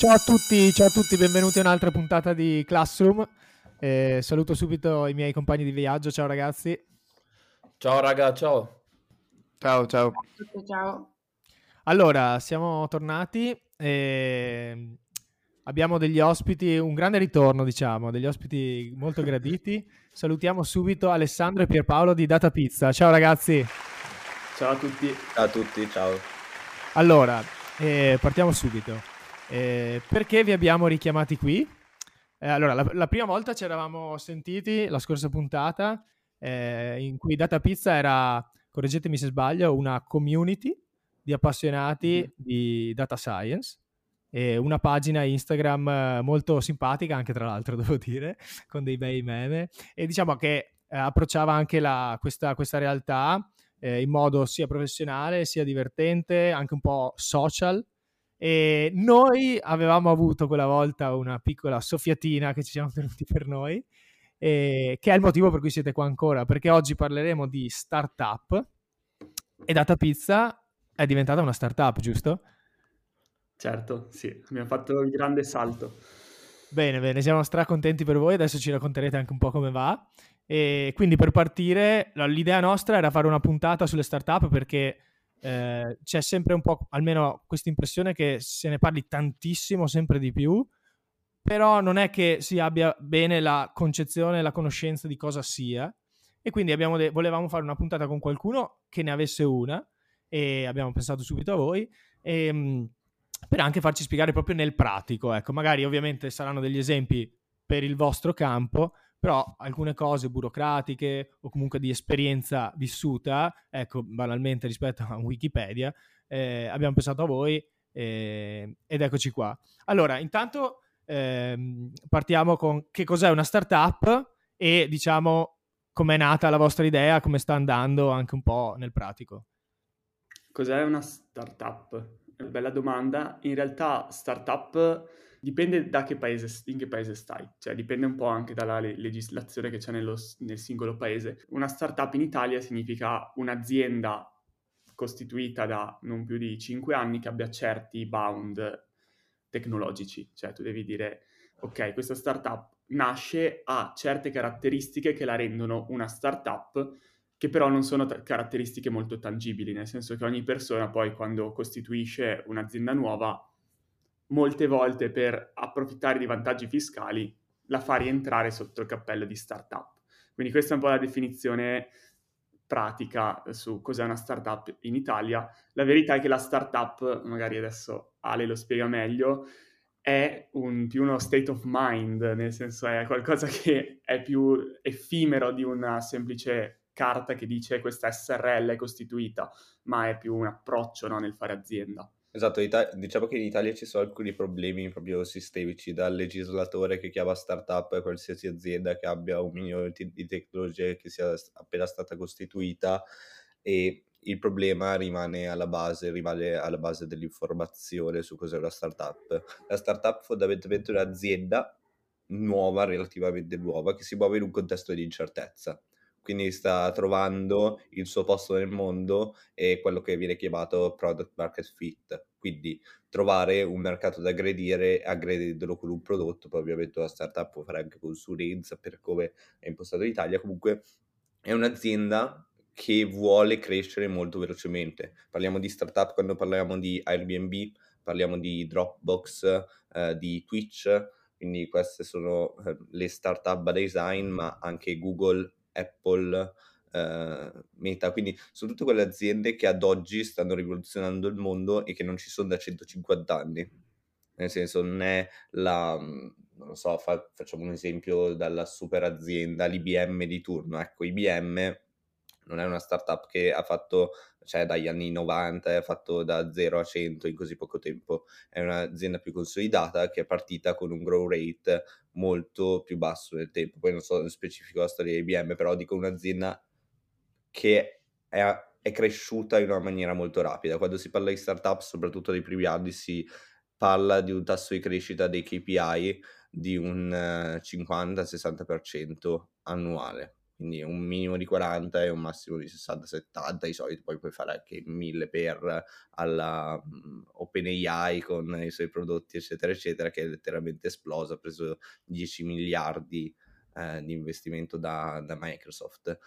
Ciao a tutti, ciao a tutti, benvenuti a un'altra puntata di Classroom. Eh, saluto subito i miei compagni di viaggio, ciao ragazzi. Ciao raga, ciao. Ciao, ciao. Ciao. Allora, siamo tornati e abbiamo degli ospiti, un grande ritorno diciamo, degli ospiti molto graditi. Salutiamo subito Alessandro e Pierpaolo di Data Pizza. Ciao ragazzi. Ciao a tutti. Ciao a tutti, ciao. Allora, eh, partiamo subito. Eh, perché vi abbiamo richiamati qui? Eh, allora, la, la, prima volta ci eravamo sentiti la scorsa puntata eh, in cui Data Pizza era, correggetemi se sbaglio, una community di appassionati mm. di data science e una pagina Instagram molto simpatica anche tra l'altro devo dire con dei bei meme e diciamo che eh, approcciava anche la, questa, questa, realtà eh, in modo sia professionale sia divertente anche un po' social e noi avevamo avuto quella volta una piccola soffiatina che ci siamo tenuti per noi, che è il motivo per cui siete qua ancora, perché oggi parleremo di startup e Data Pizza è diventata una startup, giusto? Certo, sì, abbiamo fatto il grande salto. Bene, bene, siamo stracontenti per voi, adesso ci racconterete anche un po' come va. E quindi per partire, l'idea nostra era fare una puntata sulle startup perché eh, c'è sempre un po', almeno questa impressione che se ne parli tantissimo, sempre di più, però non è che si abbia bene la concezione, la conoscenza di cosa sia. E quindi de- volevamo fare una puntata con qualcuno che ne avesse una e abbiamo pensato subito a voi. E, ehm, per anche farci spiegare proprio nel pratico, ecco, magari ovviamente saranno degli esempi per il vostro campo, però alcune cose burocratiche o comunque di esperienza vissuta, ecco, banalmente rispetto a Wikipedia, eh, abbiamo pensato a voi eh, ed eccoci qua. Allora, intanto ehm, partiamo con che cos'è una startup e diciamo com'è nata la vostra idea, come sta andando anche un po' nel pratico. Cos'è una startup? Bella domanda. In realtà startup Dipende da che paese, in che paese stai, cioè dipende un po' anche dalla le- legislazione che c'è nello, nel singolo paese. Una startup in Italia significa un'azienda costituita da non più di 5 anni che abbia certi bound tecnologici, cioè tu devi dire ok, questa startup nasce, ha certe caratteristiche che la rendono una startup che però non sono t- caratteristiche molto tangibili, nel senso che ogni persona poi quando costituisce un'azienda nuova molte volte per approfittare di vantaggi fiscali la fa rientrare sotto il cappello di startup. Quindi questa è un po' la definizione pratica su cos'è una startup in Italia. La verità è che la startup, magari adesso Ale lo spiega meglio, è un, più uno state of mind, nel senso è qualcosa che è più effimero di una semplice carta che dice questa SRL è costituita, ma è più un approccio no, nel fare azienda. Esatto, Ita- diciamo che in Italia ci sono alcuni problemi proprio sistemici, dal legislatore che chiama startup qualsiasi azienda che abbia un minimo di, di tecnologia che sia appena stata costituita e il problema rimane alla base, rimane alla base dell'informazione su cos'è una startup. La startup fondamentalmente è un'azienda nuova, relativamente nuova, che si muove in un contesto di incertezza quindi sta trovando il suo posto nel mondo e quello che viene chiamato product market fit, quindi trovare un mercato da aggredire, aggredirlo con un prodotto, poi ovviamente una startup può fare anche consulenza per come è impostato in Italia, comunque è un'azienda che vuole crescere molto velocemente. Parliamo di startup quando parliamo di Airbnb, parliamo di Dropbox, eh, di Twitch, quindi queste sono eh, le startup by design, ma anche Google Apple, eh, Meta, quindi sono tutte quelle aziende che ad oggi stanno rivoluzionando il mondo e che non ci sono da 150 anni. Nel senso, non è la, non lo so, fa, facciamo un esempio dalla super azienda, l'IBM di turno. Ecco, IBM non è una startup che ha fatto, cioè dagli anni 90 e ha fatto da 0 a 100 in così poco tempo, è un'azienda più consolidata che è partita con un grow rate molto più basso nel tempo. Poi non so nello specifico la storia di IBM, però dico un'azienda che è, è cresciuta in una maniera molto rapida. Quando si parla di startup, soprattutto nei primi anni, si parla di un tasso di crescita dei KPI di un 50-60% eh, annuale quindi un minimo di 40 e un massimo di 60-70, di solito poi puoi fare anche 1000 per alla um, OpenAI con i suoi prodotti eccetera eccetera che è letteralmente esplosa, ha preso 10 miliardi eh, di investimento da, da Microsoft.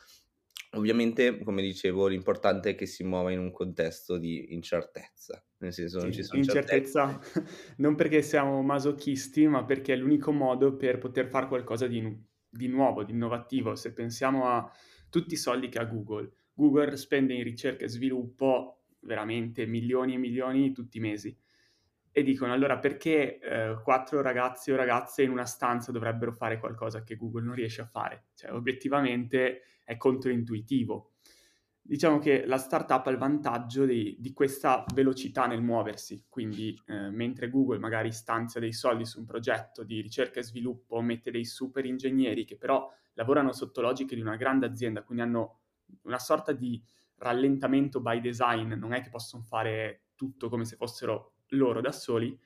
Ovviamente, come dicevo, l'importante è che si muova in un contesto di incertezza, nel senso non ci sono incertezza non perché siamo masochisti, ma perché è l'unico modo per poter fare qualcosa di, di nuovo, di innovativo. Se pensiamo a tutti i soldi che ha Google, Google spende in ricerca e sviluppo veramente milioni e milioni tutti i mesi. E dicono allora perché eh, quattro ragazzi o ragazze in una stanza dovrebbero fare qualcosa che Google non riesce a fare? Cioè, obiettivamente è controintuitivo. Diciamo che la startup ha il vantaggio di, di questa velocità nel muoversi, quindi eh, mentre Google magari stanzia dei soldi su un progetto di ricerca e sviluppo, mette dei super ingegneri che però lavorano sotto logiche di una grande azienda, quindi hanno una sorta di rallentamento by design, non è che possono fare tutto come se fossero loro da soli,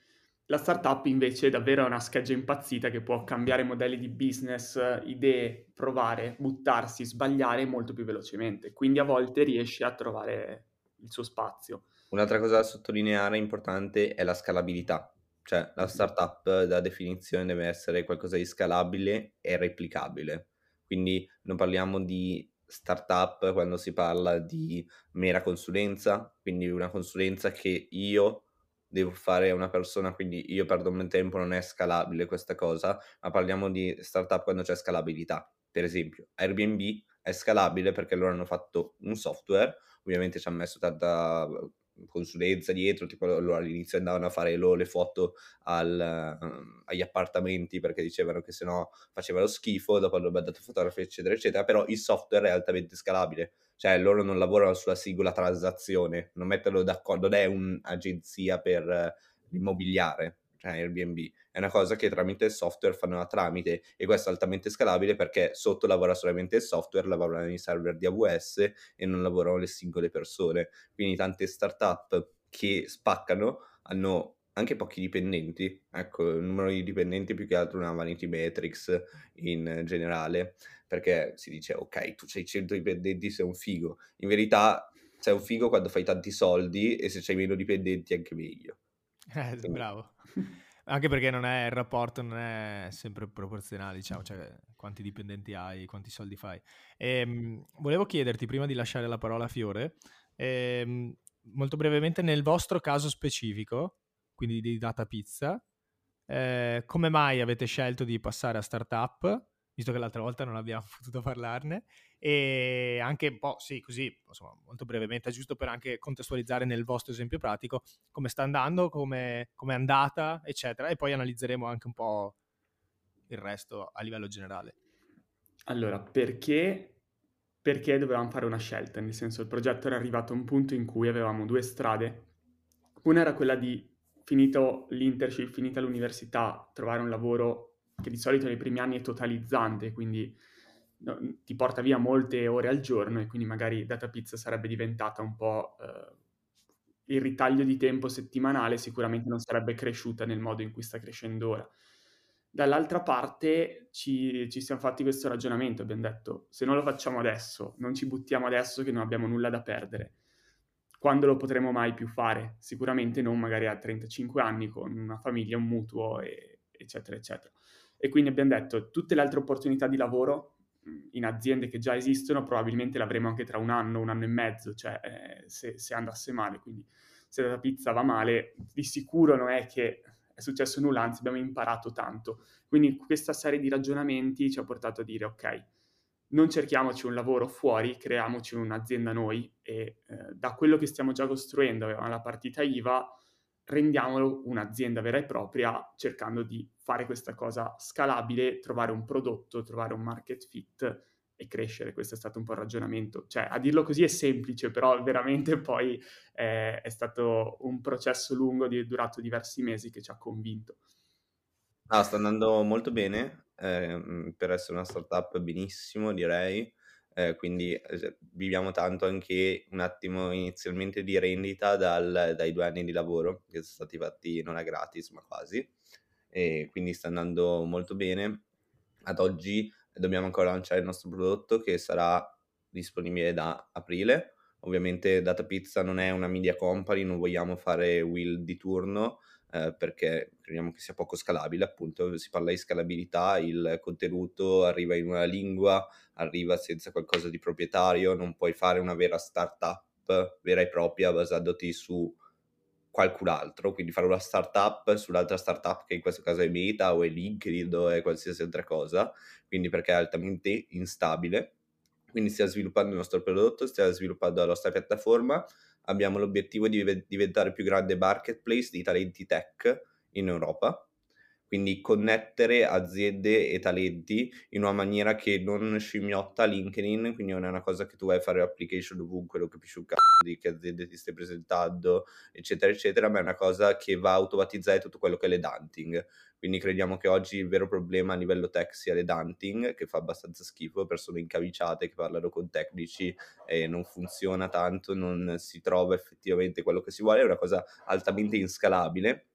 la startup invece è davvero una scheggia impazzita che può cambiare modelli di business, idee, provare, buttarsi, sbagliare molto più velocemente. Quindi a volte riesce a trovare il suo spazio. Un'altra cosa da sottolineare importante è la scalabilità. Cioè la startup da definizione deve essere qualcosa di scalabile e replicabile. Quindi non parliamo di startup quando si parla di mera consulenza, quindi una consulenza che io devo fare una persona, quindi io perdo il tempo, non è scalabile questa cosa, ma parliamo di startup quando c'è scalabilità. Per esempio, Airbnb è scalabile perché loro hanno fatto un software, ovviamente ci hanno messo tanta consulenza dietro, tipo loro all'inizio andavano a fare loro le foto al, uh, agli appartamenti perché dicevano che sennò facevano schifo, dopo hanno dato fotografi eccetera eccetera, però il software è altamente scalabile, cioè loro non lavorano sulla singola transazione, non mettono d'accordo, non è un'agenzia per l'immobiliare, cioè Airbnb, è una cosa che tramite il software fanno la tramite e questo è altamente scalabile perché sotto lavora solamente il software, lavorano i server di AWS e non lavorano le singole persone. Quindi tante startup che spaccano hanno anche pochi dipendenti, ecco, il numero di dipendenti più che altro una vanity metrics in generale, perché si dice ok, tu hai 100 dipendenti, sei un figo. In verità sei un figo quando fai tanti soldi e se c'hai meno dipendenti anche meglio. Eh, bravo. Anche perché non è, il rapporto non è sempre proporzionale, diciamo, cioè quanti dipendenti hai, quanti soldi fai. E, ehm, volevo chiederti, prima di lasciare la parola a Fiore, ehm, molto brevemente, nel vostro caso specifico, quindi di Data Pizza, eh, come mai avete scelto di passare a startup? Visto che l'altra volta non abbiamo potuto parlarne, e anche un po', sì, così, insomma, molto brevemente, giusto per anche contestualizzare nel vostro esempio pratico come sta andando, come è andata, eccetera, e poi analizzeremo anche un po' il resto a livello generale. Allora, perché, perché dovevamo fare una scelta? Nel senso, il progetto era arrivato a un punto in cui avevamo due strade. Una era quella di, finito l'internship, finita l'università, trovare un lavoro che di solito nei primi anni è totalizzante, quindi no, ti porta via molte ore al giorno e quindi magari Data Pizza sarebbe diventata un po' eh, il ritaglio di tempo settimanale, sicuramente non sarebbe cresciuta nel modo in cui sta crescendo ora. Dall'altra parte ci, ci siamo fatti questo ragionamento, abbiamo detto se non lo facciamo adesso, non ci buttiamo adesso che non abbiamo nulla da perdere, quando lo potremo mai più fare? Sicuramente non magari a 35 anni con una famiglia, un mutuo, e, eccetera, eccetera. E quindi abbiamo detto tutte le altre opportunità di lavoro in aziende che già esistono, probabilmente l'avremo anche tra un anno, un anno e mezzo, cioè eh, se, se, andasse male. Quindi se la pizza va male, di sicuro non è che è successo nulla, anzi abbiamo imparato tanto. Quindi questa serie di ragionamenti ci ha portato a dire ok, non cerchiamoci un lavoro fuori, creiamoci un'azienda noi e eh, da quello che stiamo già costruendo, avevamo la partita IVA, rendiamolo un'azienda vera e propria cercando di fare questa cosa scalabile, trovare un prodotto, trovare un market fit e crescere. Questo è stato un po' il ragionamento. Cioè, a dirlo così è semplice, però veramente poi eh, è stato un processo lungo, di, durato diversi mesi che ci ha convinto. Ah, sta andando molto bene, eh, per essere una startup benissimo direi, eh, quindi eh, viviamo tanto anche un attimo inizialmente di rendita dal, dai due anni di lavoro che sono stati fatti non a gratis ma quasi. E quindi sta andando molto bene. Ad oggi dobbiamo ancora lanciare il nostro prodotto che sarà disponibile da aprile. Ovviamente Data Pizza non è una media company, non vogliamo fare will di turno eh, perché crediamo che sia poco scalabile, appunto si parla di scalabilità, il contenuto arriva in una lingua, arriva senza qualcosa di proprietario, non puoi fare una vera startup vera e propria basandoti su qualcun altro, quindi fare una startup sull'altra startup che in questo caso è Meta o è LinkedIn o è qualsiasi altra cosa, quindi perché è altamente instabile. Quindi stiamo sviluppando il nostro prodotto, stiamo sviluppando la nostra piattaforma, abbiamo l'obiettivo di diventare il più grande marketplace di talenti tech in Europa quindi connettere aziende e talenti in una maniera che non scimmiotta LinkedIn, quindi non è una cosa che tu vai a fare application ovunque, lo capisci un cazzo di che aziende ti stai presentando, eccetera, eccetera, ma è una cosa che va a automatizzare tutto quello che è l'edanting. Quindi crediamo che oggi il vero problema a livello tech sia l'edanting, che fa abbastanza schifo, persone incaviciate che parlano con tecnici e non funziona tanto, non si trova effettivamente quello che si vuole, è una cosa altamente inscalabile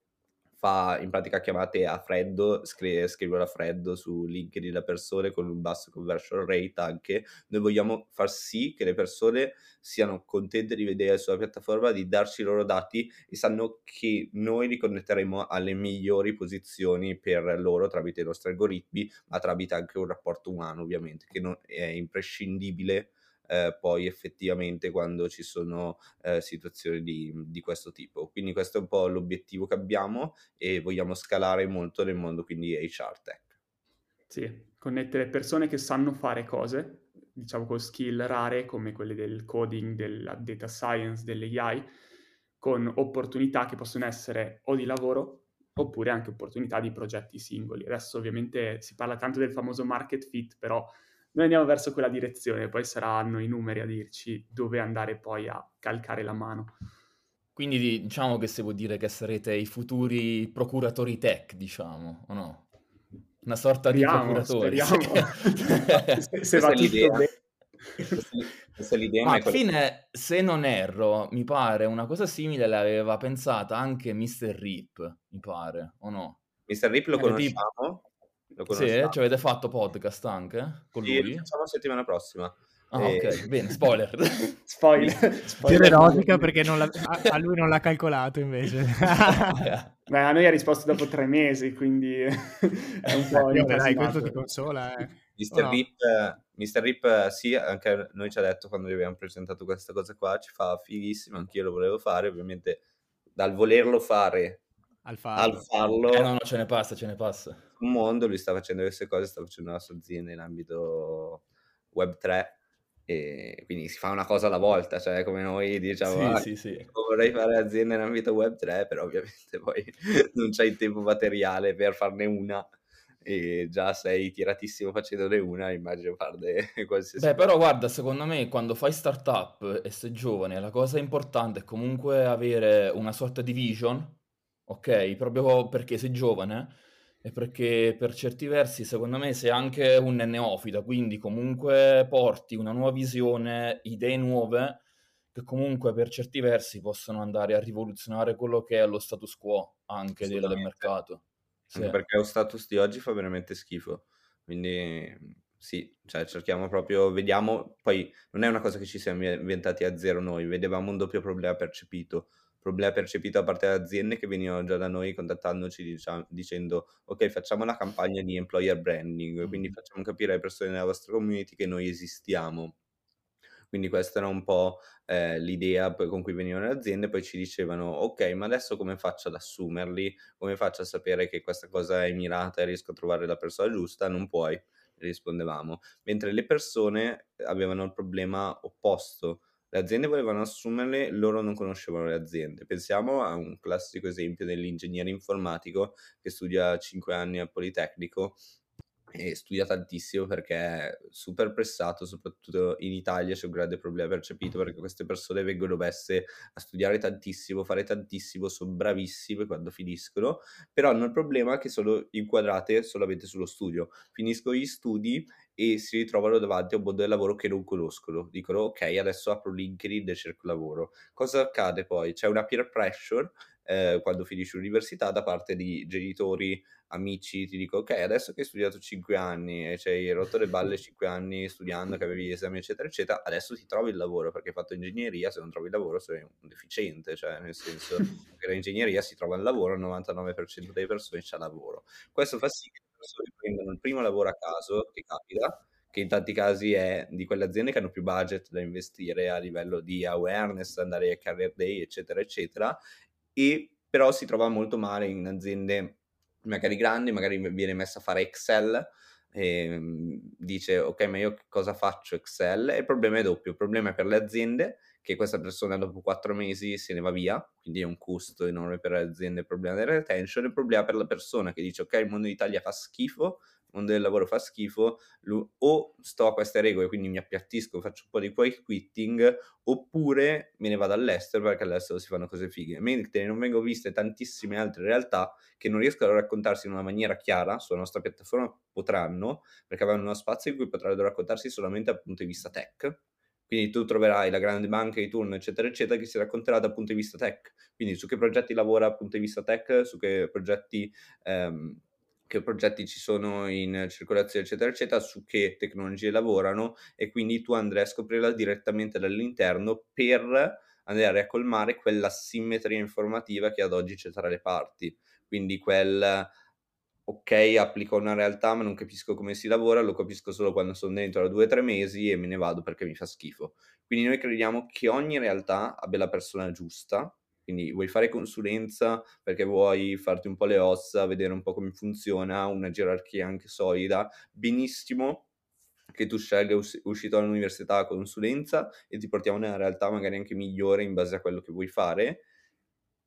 fa in pratica chiamate a freddo, scri- scrivono a freddo su LinkedIn da persone con un basso conversion rate anche. Noi vogliamo far sì che le persone siano contente di vedere sulla piattaforma, di darci i loro dati e sanno che noi li connetteremo alle migliori posizioni per loro tramite i nostri algoritmi, ma tramite anche un rapporto umano ovviamente, che non è imprescindibile eh, poi effettivamente quando ci sono eh, situazioni di, di, questo tipo. Quindi questo è un po' l'obiettivo che abbiamo e vogliamo scalare molto nel mondo quindi HR Tech. Sì, connettere persone che sanno fare cose, diciamo con skill rare come quelle del coding, della data science, dell'AI, con opportunità che possono essere o di lavoro oppure anche opportunità di progetti singoli. Adesso ovviamente si parla tanto del famoso market fit, però noi andiamo verso quella direzione, poi saranno i numeri a dirci dove andare poi a calcare la mano. Quindi diciamo che si può dire che sarete i futuri procuratori tech, diciamo, o no? Una sorta speriamo, di procuratori. Speriamo. se, se va tutto bene. Questa è l'idea. Ma alla fine, se non erro, mi pare una cosa simile l'aveva pensata anche Mr. Rip, mi pare, o no? Mr. Rip lo eh, conosciamo? Lo sì, ci avete fatto podcast anche con sì, lui? Facciamo settimana prossima. Ah, e... ok, bene, spoiler. spoiler. spoiler. rosica perché a, a, lui non l'ha calcolato invece. Beh, a noi ha risposto dopo tre mesi, quindi è un po' Io, dai, questo ti consola, eh. Mr. No. Rip, Mr. Rip, sì, anche noi ci ha detto quando gli abbiamo presentato questa cosa qua, ci fa fighissimo, anch'io lo volevo fare, ovviamente dal volerlo fare al farlo. Al farlo eh, no, no, ce ne passa, ce ne passa. Un mondo, lui sta facendo queste cose, sta facendo la sua azienda in ambito web 3 e quindi si fa una cosa alla volta, cioè come noi diciamo, sì, ah, sì, sì. vorrei fare azienda in ambito web 3, però ovviamente poi non c'hai il tempo materiale per farne una e già sei tiratissimo facendone una, immagino farne qualsiasi Beh, però guarda, secondo me quando fai startup e sei giovane, la cosa importante è comunque avere una sorta di vision ok? Proprio perché sei giovane e perché per certi versi, secondo me, sei anche un neofita, quindi comunque porti una nuova visione, idee nuove che comunque per certi versi possono andare a rivoluzionare quello che è lo status quo anche del, mercato. Sì. Anche perché lo status di oggi fa veramente schifo. Quindi sì, cioè cerchiamo proprio, vediamo, poi non è una cosa che ci siamo inventati a zero noi, vedevamo un doppio problema percepito problema percepito da parte delle aziende che venivano già da noi contattandoci diciamo, dicendo ok facciamo la campagna di employer branding, quindi facciamo capire alle persone nella vostra community che noi esistiamo. Quindi questa era un po' eh, l'idea con cui venivano le aziende, poi ci dicevano ok ma adesso come faccio ad assumerli, come faccio a sapere che questa cosa è mirata e riesco a trovare la persona giusta? Non puoi, rispondevamo. Mentre le persone avevano il problema opposto, le aziende volevano assumerle, loro non conoscevano le aziende. Pensiamo a un classico esempio dell'ingegnere informatico che studia 5 anni al Politecnico e studia tantissimo perché è super pressato, soprattutto in Italia c'è un grande problema percepito perché queste persone vengono messe a studiare tantissimo, fare tantissimo, sono bravissime quando finiscono, però hanno il problema che sono inquadrate solamente sullo studio. Finiscono gli studi e si ritrovano davanti a un mondo del lavoro che non conoscono. Dicono ok, adesso apro LinkedIn e cerco lavoro. Cosa accade poi? C'è una peer pressure eh, quando finisci l'università da parte di genitori, amici, ti dico ok, adesso che hai studiato 5 anni e ci hai rotto le balle 5 anni studiando, che avevi esami eccetera eccetera, adesso ti trovi il lavoro perché hai fatto ingegneria, se non trovi il lavoro sei un deficiente, cioè nel senso che l'ingegneria si trova il lavoro, il 99% delle persone c'ha lavoro. Questo fa sì che persone prendano il primo lavoro a caso, che capita, che in tanti casi è di quelle aziende che hanno più budget da investire a livello di awareness, andare a career day, eccetera, eccetera, e però si trova molto male in aziende magari grandi, magari viene messa a fare Excel, e dice ok ma io cosa faccio Excel? E il problema è doppio, il problema è per le aziende che questa persona dopo quattro mesi se ne va via, quindi è un costo enorme per le aziende il problema della retention, il problema per la persona che dice ok il mondo d'Italia fa schifo, mondo del lavoro fa schifo, o sto a queste regole, quindi mi appiattisco, faccio un po' di quick quitting, oppure me ne vado all'estero perché all'estero si fanno cose fighe. Mentre non vengo viste tantissime altre realtà che non riescono a raccontarsi in una maniera chiara sulla nostra piattaforma, potranno, perché avranno uno spazio in cui potrebbero raccontarsi solamente dal punto di vista tech. Quindi tu troverai la grande banca di turno, eccetera, eccetera, che si racconterà dal punto di vista tech. Quindi su che progetti lavora dal punto di vista tech, su che progetti ehm, che progetti ci sono in circolazione, eccetera, eccetera, su che tecnologie lavorano e quindi tu andrai a scoprirla direttamente dall'interno per andare a colmare quella simmetria informativa che ad oggi c'è tra le parti. Quindi quel ok, applico una realtà ma non capisco come si lavora, lo capisco solo quando sono dentro da due o tre mesi e me ne vado perché mi fa schifo. Quindi noi crediamo che ogni realtà abbia la persona giusta quindi vuoi fare consulenza perché vuoi farti un po' le ossa, vedere un po' come funziona, una gerarchia anche solida, benissimo che tu scelga us- uscito dall'università consulenza e ti portiamo nella realtà magari anche migliore in base a quello che vuoi fare,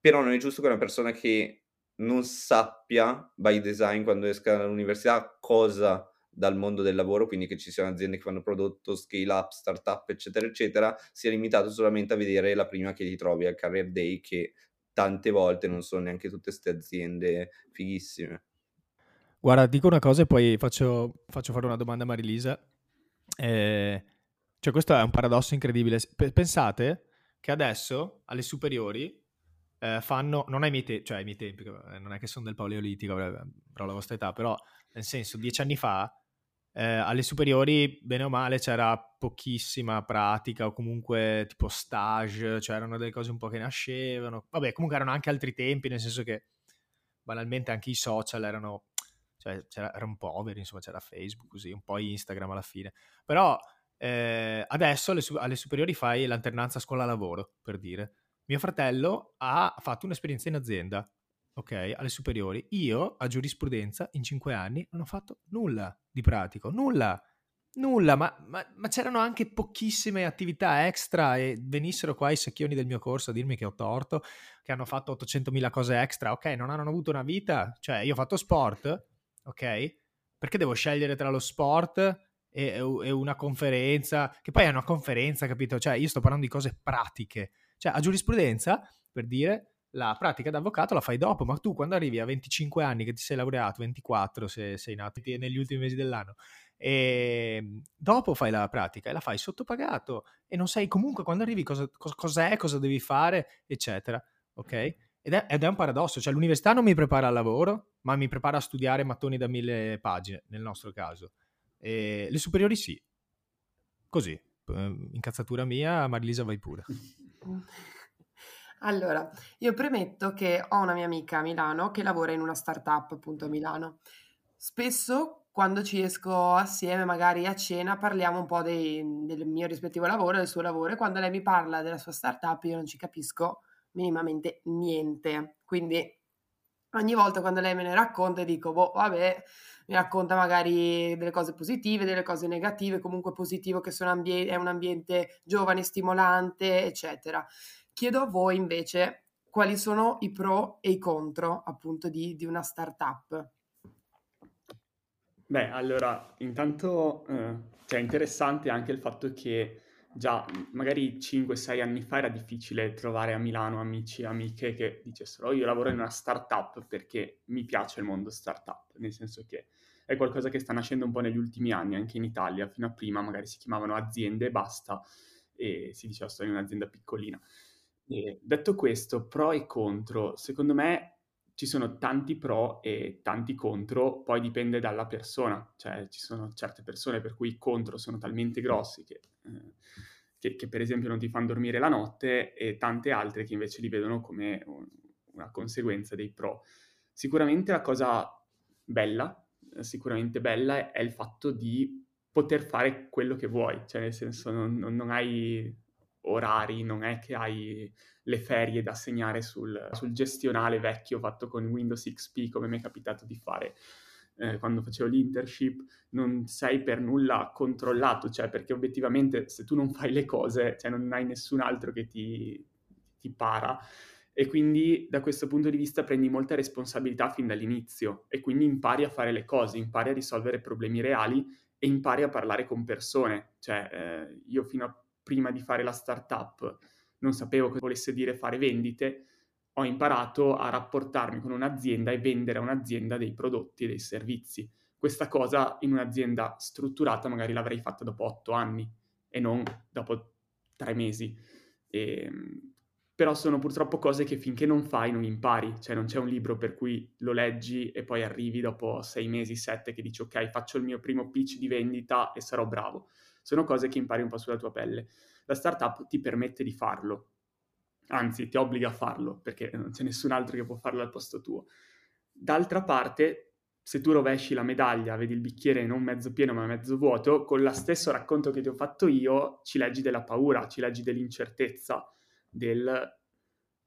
però non è giusto che una persona che non sappia by design quando esca dall'università cosa dal mondo del lavoro, quindi che ci siano aziende che fanno prodotto, scale up, startup, eccetera, eccetera, sia limitato solamente a vedere la prima che ti trovi al Career Day, che tante volte non sono neanche tutte queste aziende fighissime. Guarda, dico una cosa e poi faccio, faccio fare una domanda a Marilisa. Eh, cioè, questo è un paradosso incredibile. Pensate che adesso alle superiori eh, fanno, non ai miei, te- cioè ai miei tempi, non è che sono del paleolitico, però la vostra età, però nel senso, dieci anni fa eh, alle superiori, bene o male, c'era pochissima pratica o comunque tipo stage, c'erano delle cose un po' che nascevano. Vabbè, comunque erano anche altri tempi, nel senso che banalmente anche i social erano, cioè, erano poveri, insomma c'era Facebook così, un po' Instagram alla fine. Però eh, adesso alle, alle superiori fai l'alternanza scuola-lavoro, per dire. Mio fratello ha fatto un'esperienza in azienda ok, alle superiori, io a giurisprudenza in cinque anni non ho fatto nulla di pratico, nulla, nulla, ma, ma, ma, c'erano anche pochissime attività extra e venissero qua i secchioni del mio corso a dirmi che ho torto, che hanno fatto 800.000 cose extra, ok, non hanno avuto una vita, cioè io ho fatto sport, ok, perché devo scegliere tra lo sport e, e una conferenza, che poi è una conferenza, capito? Cioè io sto parlando di cose pratiche, cioè a giurisprudenza, per dire la pratica d'avvocato la fai dopo, ma tu quando arrivi a 25 anni che ti sei laureato, 24 se sei nato negli ultimi mesi dell'anno, e ehm, dopo fai la pratica e la fai sottopagato e non sai comunque quando arrivi cosa, cosa, cos'è, cosa devi fare, eccetera, ok? Ed è, ed è, un paradosso, cioè l'università non mi prepara al lavoro, ma mi prepara a studiare mattoni da mille pagine, nel nostro caso. E le superiori sì, così, incazzatura mia, Marilisa vai pure. Allora, io premetto che ho una mia amica a Milano che lavora in una startup appunto a Milano. Spesso quando ci esco assieme, magari a cena, parliamo un po' dei, del mio rispettivo lavoro, del suo lavoro e quando lei mi parla della sua startup io non ci capisco minimamente niente. Quindi ogni volta quando lei me ne racconta dico, boh, vabbè, mi racconta magari delle cose positive, delle cose negative, comunque positivo che ambie- è un ambiente giovane, stimolante, eccetera. Chiedo a voi invece quali sono i pro e i contro appunto di, di una startup. Beh, allora, intanto eh, cioè, è interessante anche il fatto che già magari 5-6 anni fa era difficile trovare a Milano amici e amiche che dicessero oh, io lavoro in una startup perché mi piace il mondo startup, nel senso che è qualcosa che sta nascendo un po' negli ultimi anni anche in Italia, fino a prima magari si chiamavano aziende e basta e si diceva sto in un'azienda piccolina. E detto questo, pro e contro, secondo me ci sono tanti pro e tanti contro, poi dipende dalla persona, cioè ci sono certe persone per cui i contro sono talmente grossi che, eh, che, che per esempio non ti fanno dormire la notte e tante altre che invece li vedono come un, una conseguenza dei pro. Sicuramente la cosa bella, sicuramente bella, è il fatto di poter fare quello che vuoi, cioè nel senso non, non, non hai orari, non è che hai le ferie da segnare sul, sul gestionale vecchio fatto con Windows XP come mi è capitato di fare eh, quando facevo l'internship, non sei per nulla controllato, cioè perché obiettivamente se tu non fai le cose, cioè non hai nessun altro che ti, ti para e quindi da questo punto di vista prendi molta responsabilità fin dall'inizio e quindi impari a fare le cose, impari a risolvere problemi reali e impari a parlare con persone. Cioè, eh, io fino a prima di fare la startup non sapevo cosa volesse dire fare vendite, ho imparato a rapportarmi con un'azienda e vendere a un'azienda dei prodotti e dei servizi. Questa cosa in un'azienda strutturata magari l'avrei fatta dopo otto anni e non dopo tre mesi. E, ehm, però sono purtroppo cose che finché non fai non impari, cioè non c'è un libro per cui lo leggi e poi arrivi dopo sei mesi, sette, che dici ok, faccio il mio primo pitch di vendita e sarò bravo sono cose che impari un po' sulla tua pelle. La startup ti permette di farlo, anzi ti obbliga a farlo perché non c'è nessun altro che può farlo al posto tuo. D'altra parte, se tu rovesci la medaglia, vedi il bicchiere non mezzo pieno ma mezzo vuoto, con lo stesso racconto che ti ho fatto io, ci leggi della paura, ci leggi dell'incertezza, del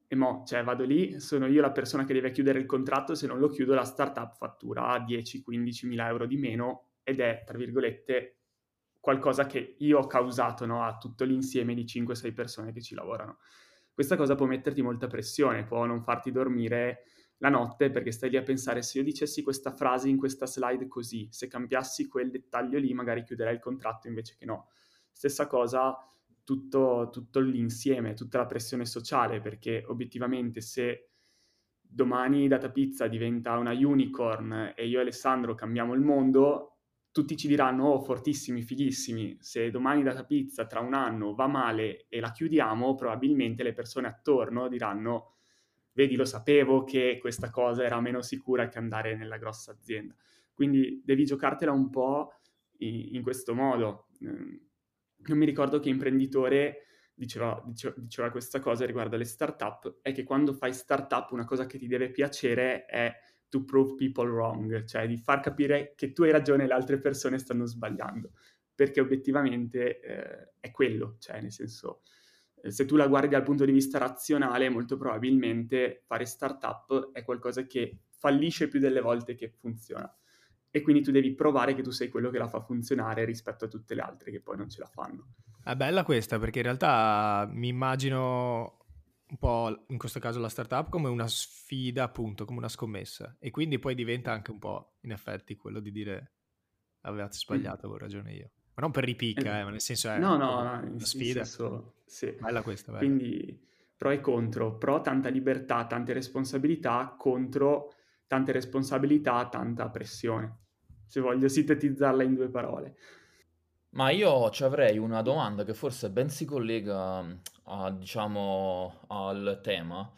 e mo, cioè vado lì, sono io la persona che deve chiudere il contratto, se non lo chiudo la startup fattura 10-15 mila euro di meno ed è, tra virgolette, qualcosa che io ho causato no, a tutto l'insieme di 5-6 persone che ci lavorano. Questa cosa può metterti molta pressione, può non farti dormire la notte perché stai lì a pensare se io dicessi questa frase in questa slide così, se cambiassi quel dettaglio lì magari chiuderei il contratto invece che no. Stessa cosa tutto, tutto l'insieme, tutta la pressione sociale perché obiettivamente se domani Data Pizza diventa una unicorn e io e Alessandro cambiamo il mondo, tutti ci diranno, oh, fortissimi, fighissimi, se domani Data Pizza tra un anno va male e la chiudiamo, probabilmente le persone attorno diranno, vedi, lo sapevo che questa cosa era meno sicura che andare nella grossa azienda. Quindi devi giocartela un po' in, questo modo. Ehm, non mi ricordo che imprenditore diceva, diceva, diceva questa cosa riguardo alle startup, è che quando fai startup una cosa che ti deve piacere è to prove people wrong, cioè di far capire che tu hai ragione e le altre persone stanno sbagliando, perché obiettivamente eh, è quello, cioè nel senso, eh, se tu la guardi dal punto di vista razionale, molto probabilmente fare startup è qualcosa che fallisce più delle volte che funziona. E quindi tu devi provare che tu sei quello che la fa funzionare rispetto a tutte le altre che poi non ce la fanno. È bella questa perché in realtà mi immagino un po' in questo caso la startup come una sfida, appunto, come una scommessa. E quindi poi diventa anche un po', in effetti, quello di dire avevate sbagliato, avevo ragione io. Ma non per ripicca, eh, eh ma nel senso è no, no, una sfida. senso, sì. Bella questa, bella. Quindi pro e contro. Pro tanta libertà, tante responsabilità, contro tante responsabilità, tanta pressione. Se voglio sintetizzarla in due parole. Ma io ci avrei una domanda che forse ben si collega a, diciamo, al tema,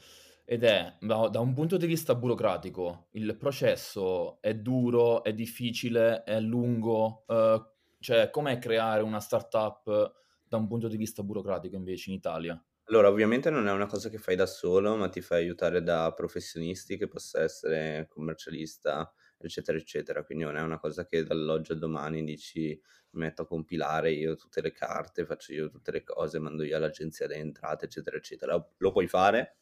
ed è da, da un punto di vista burocratico, il processo è duro, è difficile, è lungo, eh, cioè com'è creare una startup da un punto di vista burocratico invece in Italia? Allora, ovviamente non è una cosa che fai da solo, ma ti fai aiutare da professionisti, che possa essere commercialista, eccetera, eccetera. Quindi non è una cosa che dall'oggi al domani dici mi metto a compilare io tutte le carte, faccio io tutte le cose, mando io all'agenzia delle entrate, eccetera, eccetera. Lo puoi fare,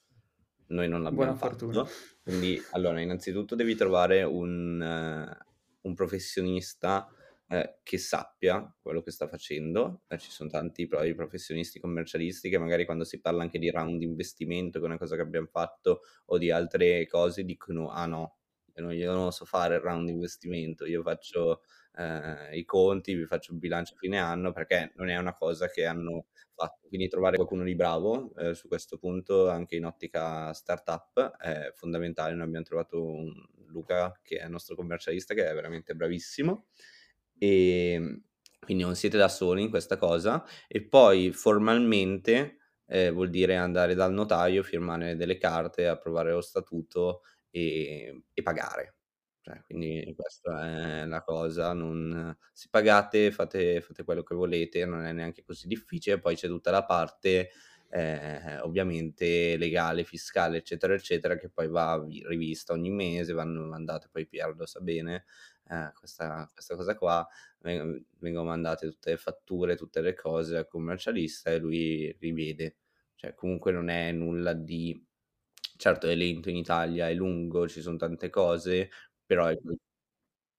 noi non l'abbiamo Buona fatto. Fortuna. Quindi, allora, innanzitutto devi trovare un, uh, un professionista uh, che sappia quello che sta facendo. Eh, ci sono tanti propri professionisti commercialisti che magari quando si parla anche di round investimento, che è una cosa che abbiamo fatto, o di altre cose, dicono, ah no, io non so fare il round investimento, io faccio eh, i conti, vi faccio il bilancio a fine anno perché non è una cosa che hanno fatto. Quindi trovare qualcuno di bravo eh, su questo punto anche in ottica startup è fondamentale. Noi abbiamo trovato un Luca che è il nostro commercialista che è veramente bravissimo e quindi non siete da soli in questa cosa e poi formalmente eh, vuol dire andare dal notaio, firmare delle carte, approvare lo statuto e, e pagare. Cioè, quindi questa è la cosa, non, se pagate fate, fate quello che volete, non è neanche così difficile, poi c'è tutta la parte eh, ovviamente legale, fiscale, eccetera, eccetera, che poi va rivista ogni mese, vanno mandate, poi Piero lo sa bene, eh, questa, questa, cosa qua, vengono mandate tutte le fatture, tutte le cose al commercialista e lui rivede. Cioè, comunque non è nulla di... Certo è lento in Italia, è lungo, ci sono tante cose, però è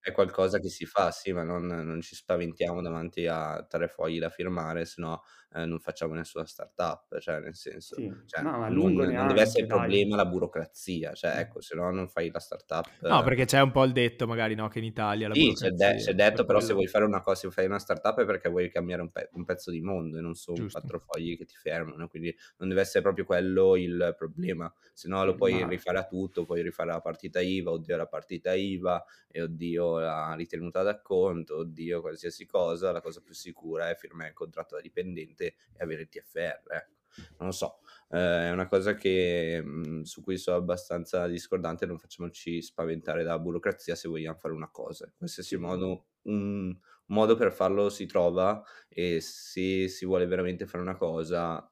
è qualcosa che si fa, sì, ma non non ci spaventiamo davanti a 3 fogli da firmare, se no, ehm, non facciamo nessuna startup, cioè nel senso, Sì, cioè no, ma non lungo non deve essere neanche, il dai. problema la burocrazia, cioè Mh. ecco, se no non fai la startup No, perché c'è un po' il detto magari, no, che in Italia la Sì, c'è, de- burocrazia, c'è detto, per però se quello vuoi fare una cosa, se fai una startup è perché vuoi cambiare un, pe- un pezzo di mondo e non Giusto. quattro fogli che ti fermano, quindi non deve essere proprio quello il problema, se no lo puoi ma- rifare a tutto, puoi rifare la partita IVA, oddio la partita IVA, e oddio la ritenuta d'acconto, oddio qualsiasi cosa, la cosa più sicura è firmare il contratto da dipendente e avere il TFR, ecco. Non lo so, eh, è una cosa che, mh, su cui sono abbastanza discordante, non facciamoci spaventare dalla burocrazia se vogliamo fare una cosa. In qualsiasi modo, un modo per farlo si trova e se si vuole veramente fare una cosa,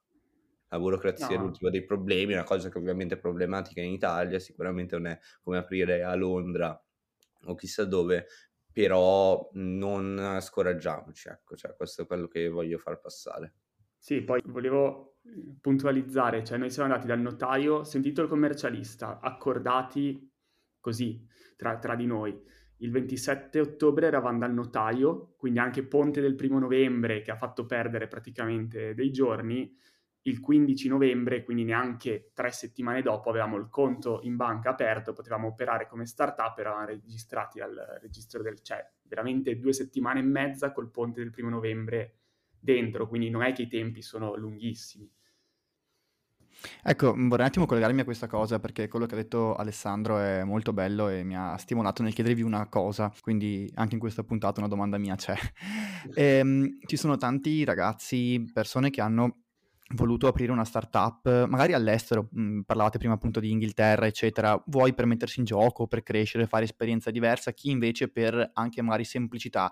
la burocrazia è No. l'ultimo dei problemi, una cosa che ovviamente è problematica in Italia, sicuramente non è come aprire a Londra o chissà dove, però non scoraggiamoci, ecco, cioè questo è quello che voglio far passare. Sì, poi volevo eh, puntualizzare, cioè noi siamo andati dal notaio, sentito il commercialista, accordati così tra, tra di noi. Il 27 ottobre eravamo dal notaio, quindi anche ponte del primo novembre che ha fatto perdere praticamente dei giorni. Il 15 novembre, quindi neanche tre settimane dopo, avevamo il conto in banca aperto, potevamo operare come startup, eravamo registrati al registro del cioè veramente due settimane e mezza col ponte del primo novembre dentro, quindi non è che i tempi sono lunghissimi. Ecco, vorrei un attimo collegarmi a questa cosa perché quello che ha detto Alessandro è molto bello e mi ha stimolato nel chiedervi una cosa, quindi anche in questa puntata una domanda mia c'è. Ehm, ci sono tanti ragazzi, persone che hanno voluto aprire una startup, magari all'estero, mh, parlavate prima appunto di Inghilterra, eccetera, vuoi per mettersi in gioco, per crescere, fare esperienza diversa, chi invece per anche magari semplicità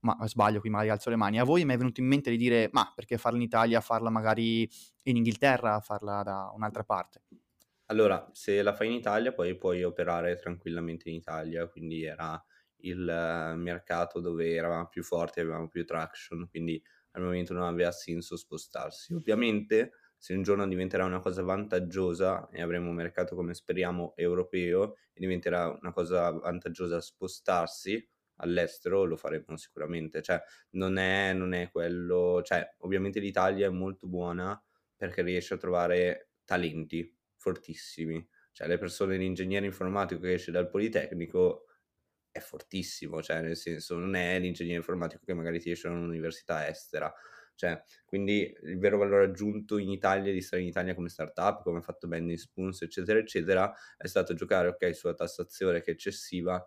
ma sbaglio, qui magari alzo le mani. A voi mi è venuto in mente di dire, ma perché farla in Italia, farla magari in Inghilterra, farla da un'altra parte? Allora, se la fai in Italia, poi puoi operare tranquillamente in Italia, quindi era il mercato dove eravamo più forti, avevamo più traction, quindi al momento non aveva senso spostarsi. Ovviamente, se un giorno diventerà una cosa vantaggiosa e avremo un mercato come speriamo europeo e diventerà una cosa vantaggiosa spostarsi, all'estero lo faremo sicuramente, cioè non è, non è quello, cioè ovviamente l'Italia è molto buona perché riesce a trovare talenti fortissimi, cioè le persone, l'ingegnere informatico che esce dal Politecnico è fortissimo, cioè nel senso non è l'ingegnere informatico che magari ti esce da un'università estera, cioè quindi il vero valore aggiunto in Italia di stare in Italia come startup, come ha fatto Bending Spoons, eccetera, eccetera, è stato giocare, ok, sulla tassazione che è eccessiva,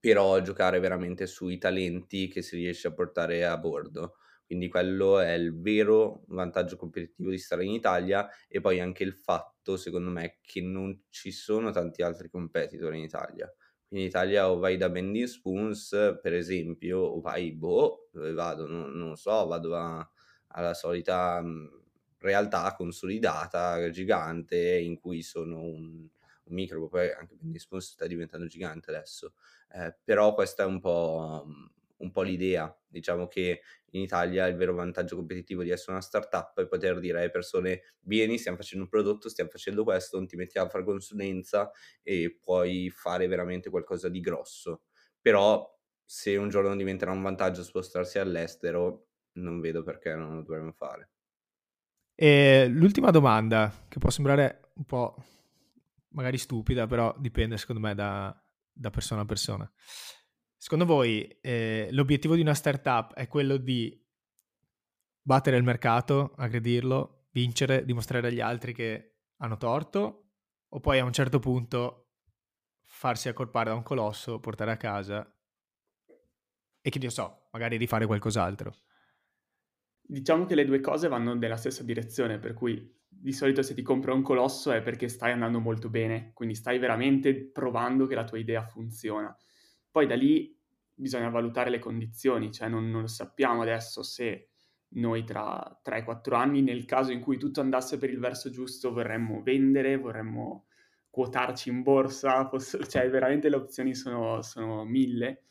però giocare veramente sui talenti che si riesce a portare a bordo. Quindi quello è il vero vantaggio competitivo di stare in Italia e poi anche il fatto, secondo me, che non ci sono tanti altri competitor in Italia. In Italia o vai da Bending Spoons, per esempio, o vai, boh, dove vado? Non, non so, vado a, alla solita mh, realtà consolidata, gigante, in cui sono un, un micro, poi anche Bending Spoons sta diventando gigante adesso. Eh, però questa è un po', un po' l'idea, diciamo che in Italia il vero vantaggio competitivo di essere una startup è poter dire alle persone vieni, stiamo facendo un prodotto, stiamo facendo questo, non ti mettiamo a fare consulenza e puoi fare veramente qualcosa di grosso. Però se un giorno diventerà un vantaggio spostarsi all'estero, non vedo perché non lo dovremmo fare. E l'ultima domanda, che può sembrare un po' magari stupida, però dipende secondo me da, da persona a persona. Secondo voi eh, l'obiettivo di una startup è quello di battere il mercato, aggredirlo, vincere, dimostrare agli altri che hanno torto, o poi a un certo punto farsi accorpare da un colosso, portare a casa e che io so, magari rifare qualcos'altro? diciamo che le due cose vanno nella stessa direzione, per cui di solito se ti compra un colosso è perché stai andando molto bene, quindi stai veramente provando che la tua idea funziona. Poi da lì bisogna valutare le condizioni, cioè non, non lo sappiamo adesso se noi tra 3-4 anni, nel caso in cui tutto andasse per il verso giusto, vorremmo vendere, vorremmo quotarci in borsa, posso, cioè veramente le opzioni sono, sono mille.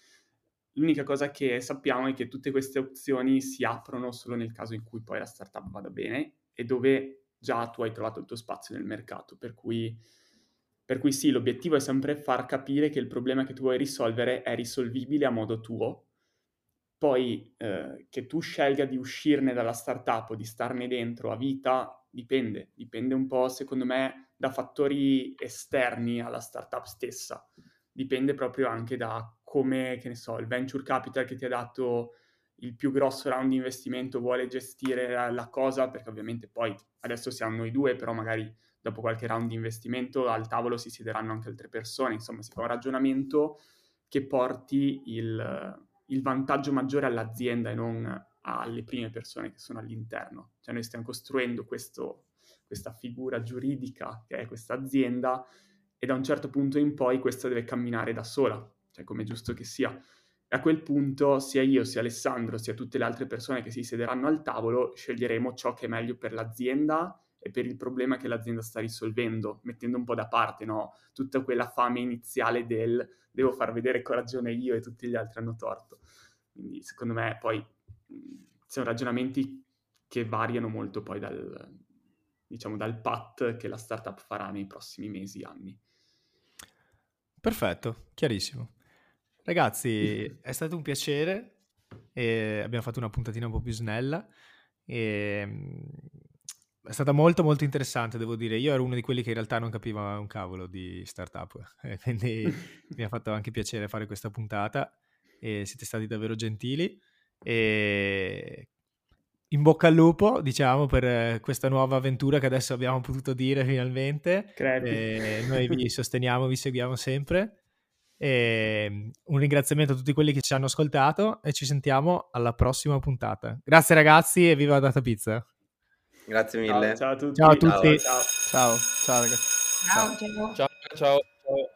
L'unica cosa che sappiamo è che tutte queste opzioni si aprono solo nel caso in cui poi la startup vada bene e dove già tu hai trovato il tuo spazio nel mercato. Per cui, per cui sì, l'obiettivo è sempre far capire che il problema che tu vuoi risolvere è risolvibile a modo tuo. Poi eh, che tu scelga di uscirne dalla startup o di starne dentro a vita, dipende. Dipende un po', secondo me, da fattori esterni alla startup stessa. Dipende proprio anche da come, che ne so, il venture capital che ti ha dato il più grosso round di investimento vuole gestire la cosa, perché ovviamente poi adesso siamo noi due, però magari dopo qualche round di investimento al tavolo si siederanno anche altre persone, insomma si fa un ragionamento che porti il, il vantaggio maggiore all'azienda e non alle prime persone che sono all'interno. Cioè noi stiamo costruendo questo, questa figura giuridica che è questa azienda e da un certo punto in poi questa deve camminare da sola cioè come è giusto che sia. a quel punto sia io, sia Alessandro, sia tutte le altre persone che si siederanno al tavolo, sceglieremo ciò che è meglio per l'azienda e per il problema che l'azienda sta risolvendo, mettendo un po' da parte no? tutta quella fame iniziale del devo far vedere che ho ragione io e tutti gli altri hanno torto. Quindi secondo me poi sono ragionamenti che variano molto poi dal, diciamo, dal pat che la startup farà nei prossimi mesi, anni. Perfetto, chiarissimo. Ragazzi, è stato un piacere. abbiamo fatto una puntatina un po' più snella. E, mm, è stata molto molto interessante, devo dire. Io ero uno di quelli che in realtà non capiva un cavolo di startup, quindi mi ha fatto anche piacere fare questa puntata e siete stati davvero gentili. E in bocca al lupo, diciamo, per questa nuova avventura che adesso abbiamo potuto dire finalmente. noi vi sosteniamo, vi seguiamo sempre. E un ringraziamento a tutti quelli che ci hanno ascoltato e ci sentiamo alla prossima puntata. Grazie ragazzi e viva Data Pizza. Grazie mille. Ciao, ciao a tutti. Ciao a tutti. Ciao, ciao, ciao ragazzi. Ciao, ciao. Ciao, ciao. ciao.